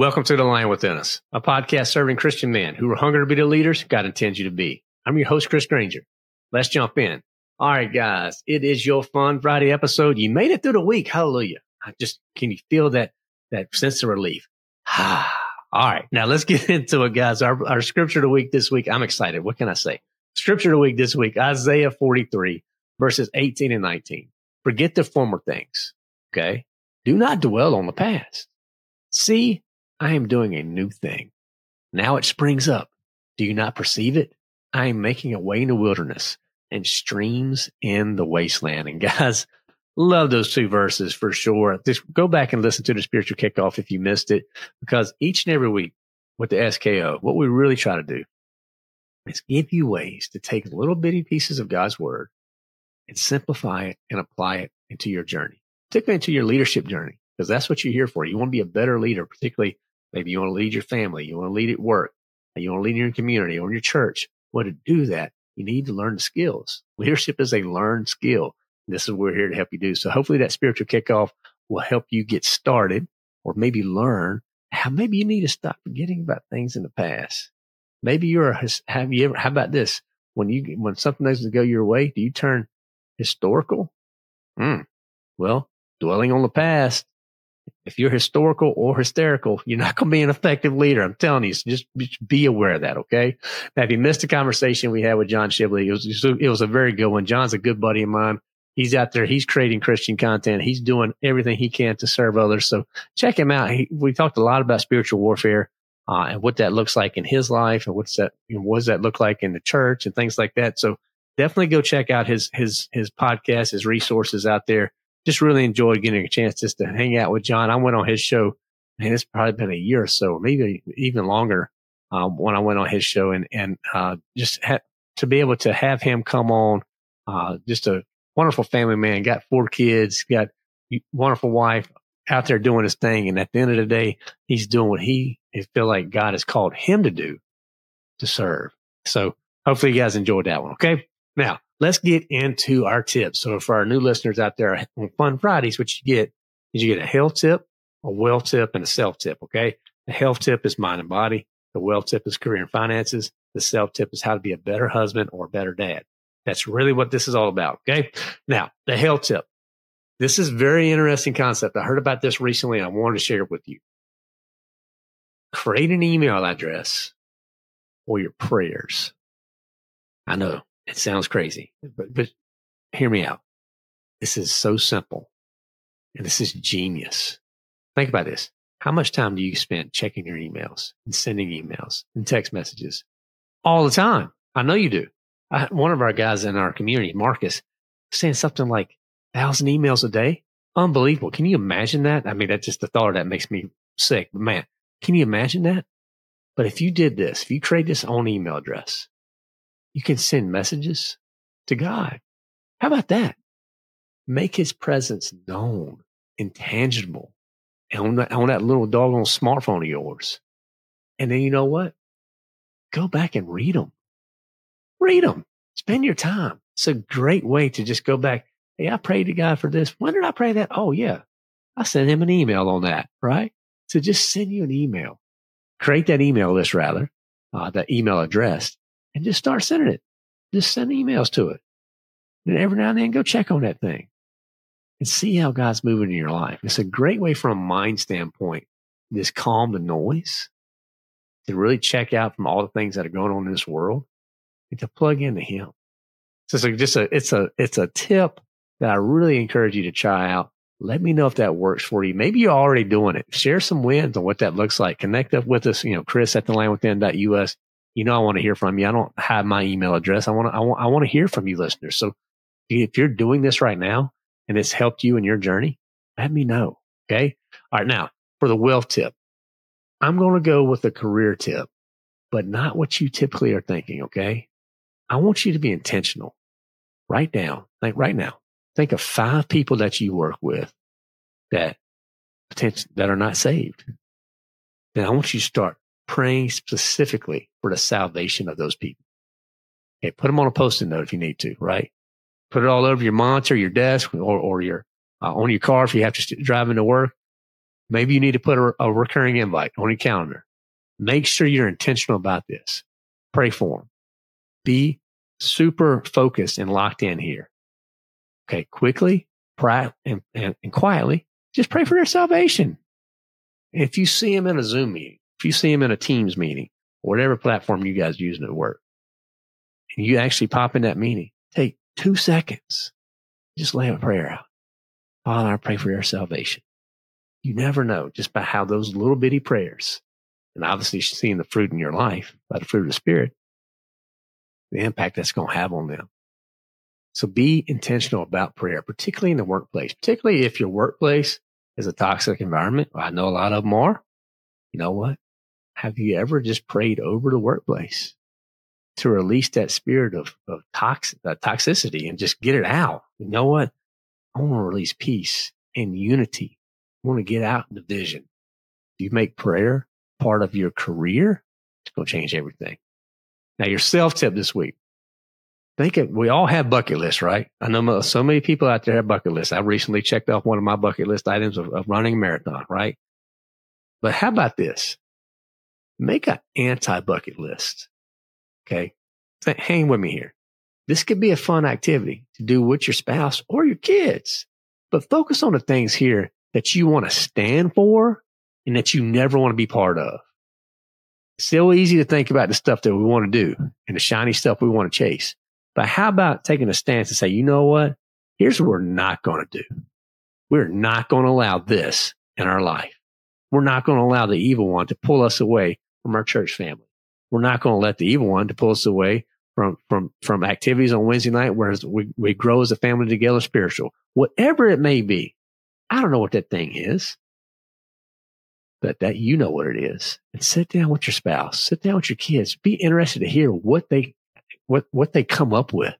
Welcome to The Lion Within Us, a podcast serving Christian men who are hungry to be the leaders God intends you to be. I'm your host, Chris Granger. Let's jump in. All right, guys, it is your fun Friday episode. You made it through the week. Hallelujah. I just, can you feel that, that sense of relief? All right. Now let's get into it, guys. Our, our scripture of the week this week. I'm excited. What can I say? Scripture of the week this week, Isaiah 43 verses 18 and 19. Forget the former things. Okay. Do not dwell on the past. See, I am doing a new thing. Now it springs up. Do you not perceive it? I am making a way in the wilderness and streams in the wasteland. And guys, love those two verses for sure. Just go back and listen to the spiritual kickoff if you missed it, because each and every week with the SKO, what we really try to do is give you ways to take little bitty pieces of God's word and simplify it and apply it into your journey, particularly into your leadership journey, because that's what you're here for. You want to be a better leader, particularly Maybe you want to lead your family. You want to lead at work. You want to lead in your community or in your church. Well, to do that, you need to learn the skills. Leadership is a learned skill. This is what we're here to help you do. So hopefully that spiritual kickoff will help you get started or maybe learn how maybe you need to stop forgetting about things in the past. Maybe you're a, have you ever, how about this? When you, when something doesn't go your way, do you turn historical? Hmm. Well, dwelling on the past if you're historical or hysterical, you're not going to be an effective leader. I'm telling you, so just, be aware of that. Okay. Now, if you missed the conversation we had with John Shibley, it was, it was a very good one. John's a good buddy of mine. He's out there. He's creating Christian content. He's doing everything he can to serve others. So check him out. He, we talked a lot about spiritual warfare. Uh, and what that looks like in his life and what's that, you know, what does that look like in the church and things like that. So definitely go check out his, his, his podcast, his resources out there just really enjoyed getting a chance just to hang out with John. I went on his show, and it's probably been a year or so, maybe even longer, uh, when I went on his show, and and uh, just ha- to be able to have him come on, uh, just a wonderful family man, got four kids, got wonderful wife out there doing his thing, and at the end of the day, he's doing what he feel like God has called him to do, to serve. So hopefully you guys enjoyed that one. Okay, now let's get into our tips. So for our new listeners out there on Fun Fridays, what you get is you get a health tip, a wealth tip, and a self tip. Okay. The health tip is mind and body. The wealth tip is career and finances. The self tip is how to be a better husband or a better dad. That's really what this is all about. Okay. Now the health tip. This is very interesting concept. I heard about this recently and I wanted to share it with you. Create an email address for your prayers. I know it sounds crazy, but, but hear me out. This is so simple and this is genius. Think about this. How much time do you spend checking your emails and sending emails and text messages all the time? I know you do. I, one of our guys in our community, Marcus, saying something like thousand emails a day. Unbelievable. Can you imagine that? I mean, that's just the thought of that makes me sick. But man, can you imagine that? But if you did this, if you create this own email address you can send messages to God. How about that? Make his presence known, intangible on that, on that little doggone smartphone of yours. And then you know what? Go back and read them. Read them. Spend your time. It's a great way to just go back. Hey, I prayed to God for this. When did I pray that? Oh, yeah. I sent him an email on that, right? So just send you an email. Create that email list rather, uh, that email address and just start sending it. Just send emails to it. And every now and then go check on that thing and see how God's moving in your life. It's a great way from a mind standpoint just calm the noise, to really check out from all the things that are going on in this world and to plug into him. So it's just a, it's a, it's a tip that I really encourage you to try out. Let me know if that works for you. Maybe you're already doing it. Share some wins on what that looks like. Connect up with us, you know, Chris at the lionwithin.us. You know, I want to hear from you. I don't have my email address. I want to, I want, I want to hear from you listeners. So if you're doing this right now and it's helped you in your journey, let me know. Okay. All right. Now for the wealth tip, I'm going to go with a career tip, but not what you typically are thinking. Okay. I want you to be intentional. Write down, like right now, think of five people that you work with that potential that are not saved. Then I want you to start praying specifically for the salvation of those people. Okay. Put them on a post-it note if you need to, right? Put it all over your monitor, your desk, or, or your uh, on your car if you have to st- drive into work. Maybe you need to put a, a recurring invite on your calendar. Make sure you're intentional about this. Pray for them. Be super focused and locked in here. Okay. Quickly, pray, and, and, and quietly, just pray for their salvation. If you see them in a Zoom meeting, if you see them in a Teams meeting, whatever platform you guys using at work, and you actually pop in that meeting, take two seconds, just lay a prayer out. Father, I pray for your salvation. You never know just by how those little bitty prayers, and obviously seeing the fruit in your life by the fruit of the Spirit, the impact that's going to have on them. So be intentional about prayer, particularly in the workplace, particularly if your workplace is a toxic environment. I know a lot of them are. You know what? Have you ever just prayed over the workplace to release that spirit of, of toxic, uh, toxicity and just get it out? You know what? I want to release peace and unity. I want to get out division. If you make prayer part of your career, it's going to change everything. Now, your self tip this week. Think it, we all have bucket lists, right? I know so many people out there have bucket lists. I recently checked off one of my bucket list items of, of running a marathon, right? But how about this? Make an anti bucket list. Okay. Hang with me here. This could be a fun activity to do with your spouse or your kids, but focus on the things here that you want to stand for and that you never want to be part of. It's so easy to think about the stuff that we want to do and the shiny stuff we want to chase. But how about taking a stance and say, you know what? Here's what we're not going to do. We're not going to allow this in our life. We're not going to allow the evil one to pull us away from our church family. We're not going to let the evil one to pull us away from, from, from activities on Wednesday night, whereas we, we grow as a family together spiritual, whatever it may be. I don't know what that thing is, but that you know what it is. And sit down with your spouse, sit down with your kids, be interested to hear what they, what, what they come up with,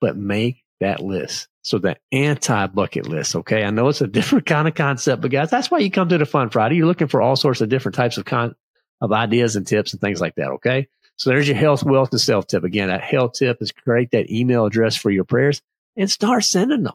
but make that list. So the anti bucket list. Okay. I know it's a different kind of concept, but guys, that's why you come to the Fun Friday. You're looking for all sorts of different types of con, of ideas and tips and things like that. Okay. So there's your health, wealth, and self tip. Again, that health tip is create that email address for your prayers and start sending them.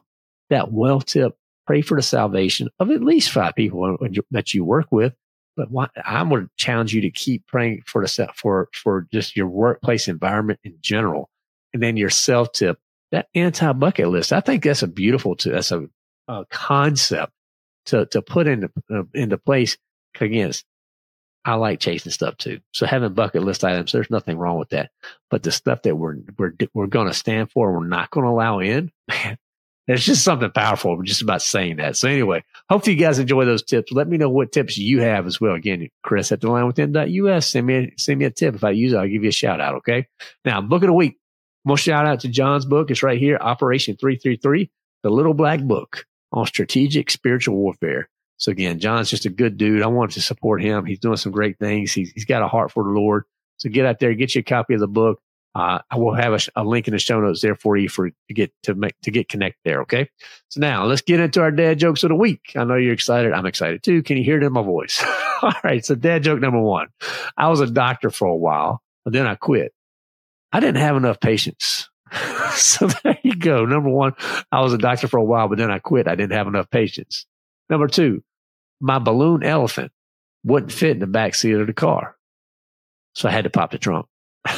That wealth tip pray for the salvation of at least five people that you work with. But why, I'm going to challenge you to keep praying for the for for just your workplace environment in general, and then your self tip, that anti bucket list. I think that's a beautiful to that's a, a concept to to put into uh, into place. Again, I like chasing stuff too. So having bucket list items, there's nothing wrong with that. But the stuff that we're we're we're going to stand for, we're not going to allow in, man, there's just something powerful just about saying that. So anyway, hopefully you guys enjoy those tips. Let me know what tips you have as well. Again, Chris at the lion within.us. Send me, a, send me a tip. If I use it, I'll give you a shout out. Okay. Now book of the week. To shout out to John's book. It's right here. Operation 333, the little black book on strategic spiritual warfare. So again, John's just a good dude. I wanted to support him. He's doing some great things. He's, he's got a heart for the Lord. So get out there, get you a copy of the book. Uh, I will have a, a, link in the show notes there for you for to get to make to get connected there. Okay. So now let's get into our dad jokes of the week. I know you're excited. I'm excited too. Can you hear it in my voice? All right. So dad joke number one. I was a doctor for a while, but then I quit. I didn't have enough patience. so there you go. Number one, I was a doctor for a while, but then I quit. I didn't have enough patience. Number two, my balloon elephant wouldn't fit in the back seat of the car. So I had to pop the trunk.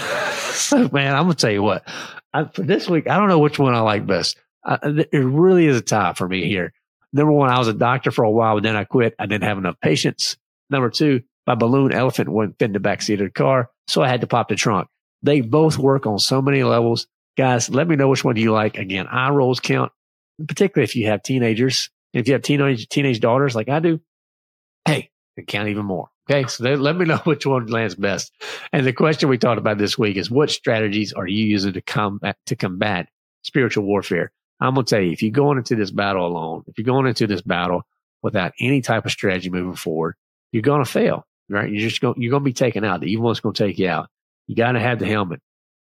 so, man, I'm gonna tell you what. I, for this week, I don't know which one I like best. I, it really is a tie for me here. Number one, I was a doctor for a while, but then I quit. I didn't have enough patience. Number two, my balloon elephant wouldn't fit in the back seat of the car. So I had to pop the trunk. They both work on so many levels. Guys, let me know which one you like. Again, eye rolls count, particularly if you have teenagers. If you have teenage, teenage daughters like I do, hey, count even more. Okay. So they, let me know which one lands best. And the question we talked about this week is what strategies are you using to combat, to combat spiritual warfare? I'm to tell you, if you're going into this battle alone, if you're going into this battle without any type of strategy moving forward, you're to fail, right? You're just going, you're to be taken out. The evil one's to take you out. You got to have the helmet.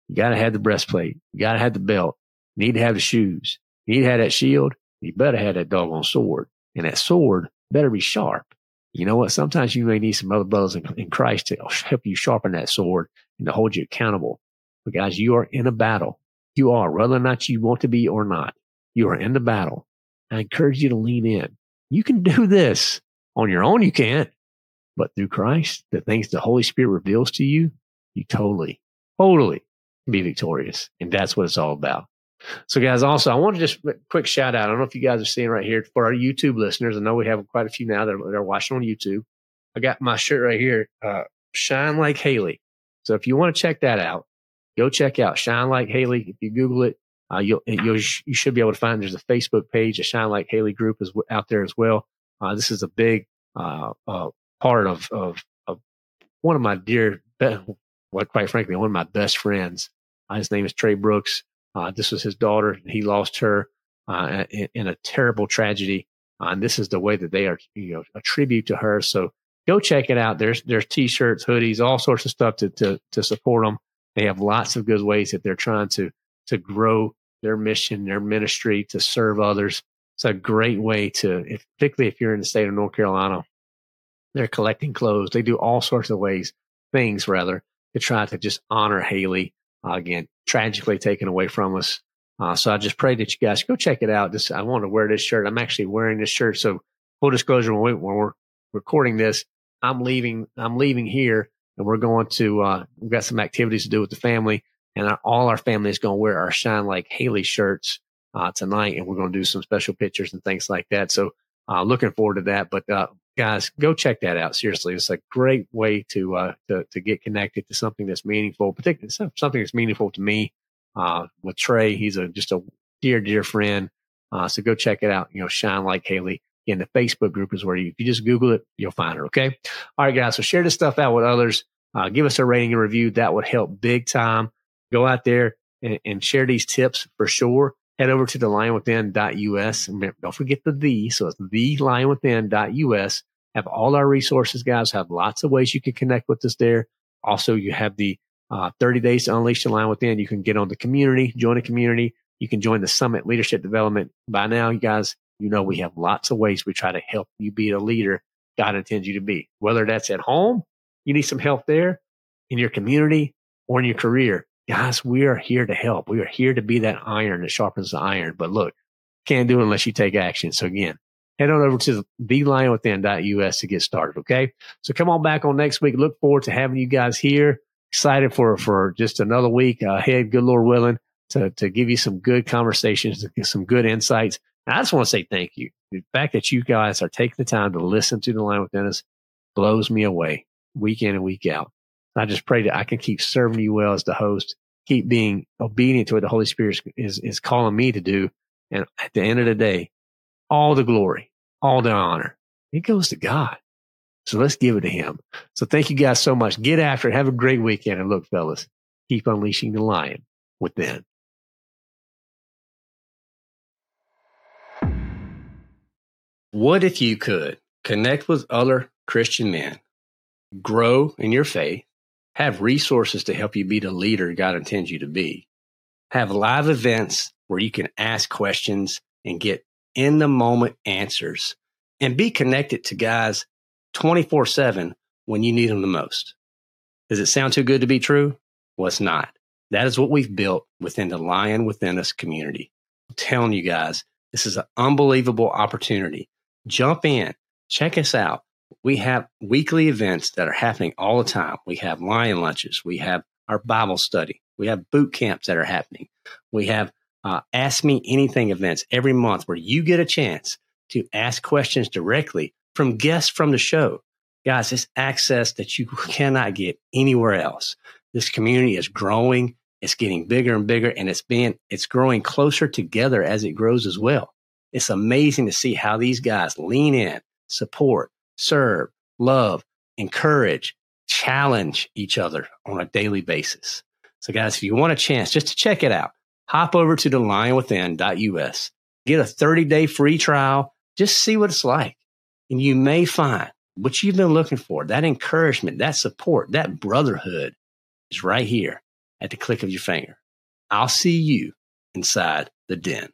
You got to have the breastplate. You got to have the belt. You need to have the shoes. You need to have that shield. You better have that doggone sword. And that sword better be sharp. You know what? Sometimes you may need some other brothers in, in Christ to help you sharpen that sword and to hold you accountable. But guys, you are in a battle. You are, whether or not you want to be or not. You are in the battle. I encourage you to lean in. You can do this on your own. You can't, but through Christ, the things the Holy Spirit reveals to you, you totally, totally be victorious. And that's what it's all about. So guys, also, I want to just quick shout out. I don't know if you guys are seeing right here for our YouTube listeners. I know we have quite a few now that are, that are watching on YouTube. I got my shirt right here, uh, Shine Like Haley. So if you want to check that out, go check out Shine Like Haley. If you Google it, uh, you'll, you'll, you should be able to find there's a Facebook page, a Shine Like Haley group is out there as well. Uh, this is a big, uh, uh, part of, of, of one of my dear, well, quite frankly, one of my best friends. Uh, his name is Trey Brooks. Uh, this was his daughter. He lost her uh, in, in, a terrible tragedy. Uh, and this is the way that they are, you know, a tribute to her. So go check it out. There's there's t-shirts, hoodies, all sorts of stuff to to to support them. They have lots of good ways that they're trying to to grow their mission, their ministry, to serve others. It's a great way to, if, particularly if you're in the state of North Carolina, they're collecting clothes. They do all sorts of ways, things rather, to try to just honor Haley. Uh, again, tragically taken away from us. Uh, so I just pray that you guys go check it out. This, I want to wear this shirt. I'm actually wearing this shirt. So full disclosure, when, we, when we're recording this, I'm leaving, I'm leaving here and we're going to, uh, we've got some activities to do with the family and our, all our family is going to wear our shine like Haley shirts, uh, tonight. And we're going to do some special pictures and things like that. So, uh, looking forward to that. But, uh, guys, go check that out. Seriously, it's a great way to uh, to to get connected to something that's meaningful, particularly something that's meaningful to me. Uh, with Trey, he's a just a dear dear friend. Uh, so go check it out. You know, shine like Haley. In the Facebook group is where you if you just Google it, you'll find her. Okay. All right, guys. So share this stuff out with others. Uh, give us a rating and review. That would help big time. Go out there and, and share these tips for sure head over to the lionwithin.us. Don't forget the the. So it's the lionwithin.us. Have all our resources, guys. Have lots of ways you can connect with us there. Also, you have the uh, 30 days to unleash the lion within. You can get on the community, join a community. You can join the summit leadership development. By now, you guys, you know, we have lots of ways we try to help you be the leader God intends you to be. Whether that's at home, you need some help there in your community or in your career guys, we are here to help. We are here to be that iron that sharpens the iron. But look, can't do it unless you take action. So again, head on over to thelionwithin.us to get started. Okay. So come on back on next week. Look forward to having you guys here. Excited for, for just another week ahead. Good Lord willing to, to give you some good conversations, some good insights. And I just want to say thank you. The fact that you guys are taking the time to listen to the Lion Within Us blows me away week in and week out. I just pray that I can keep serving you well as the host, keep being obedient to what the Holy Spirit is, is calling me to do. And at the end of the day, all the glory, all the honor, it goes to God. So let's give it to him. So thank you guys so much. Get after it. Have a great weekend. And look, fellas, keep unleashing the lion within. What if you could connect with other Christian men, grow in your faith, have resources to help you be the leader God intends you to be. Have live events where you can ask questions and get in the moment answers and be connected to guys 24 7 when you need them the most. Does it sound too good to be true? Well, it's not. That is what we've built within the Lion Within Us community. I'm telling you guys, this is an unbelievable opportunity. Jump in, check us out we have weekly events that are happening all the time. We have lion lunches. We have our Bible study. We have boot camps that are happening. We have uh, Ask Me Anything events every month where you get a chance to ask questions directly from guests from the show. Guys, it's access that you cannot get anywhere else. This community is growing. It's getting bigger and bigger and it's being, it's growing closer together as it grows as well. It's amazing to see how these guys lean in, support, serve, love, encourage, challenge each other on a daily basis. So guys, if you want a chance just to check it out, hop over to the lionwithin.us, get a 30 day free trial, just see what it's like. And you may find what you've been looking for, that encouragement, that support, that brotherhood is right here at the click of your finger. I'll see you inside the den.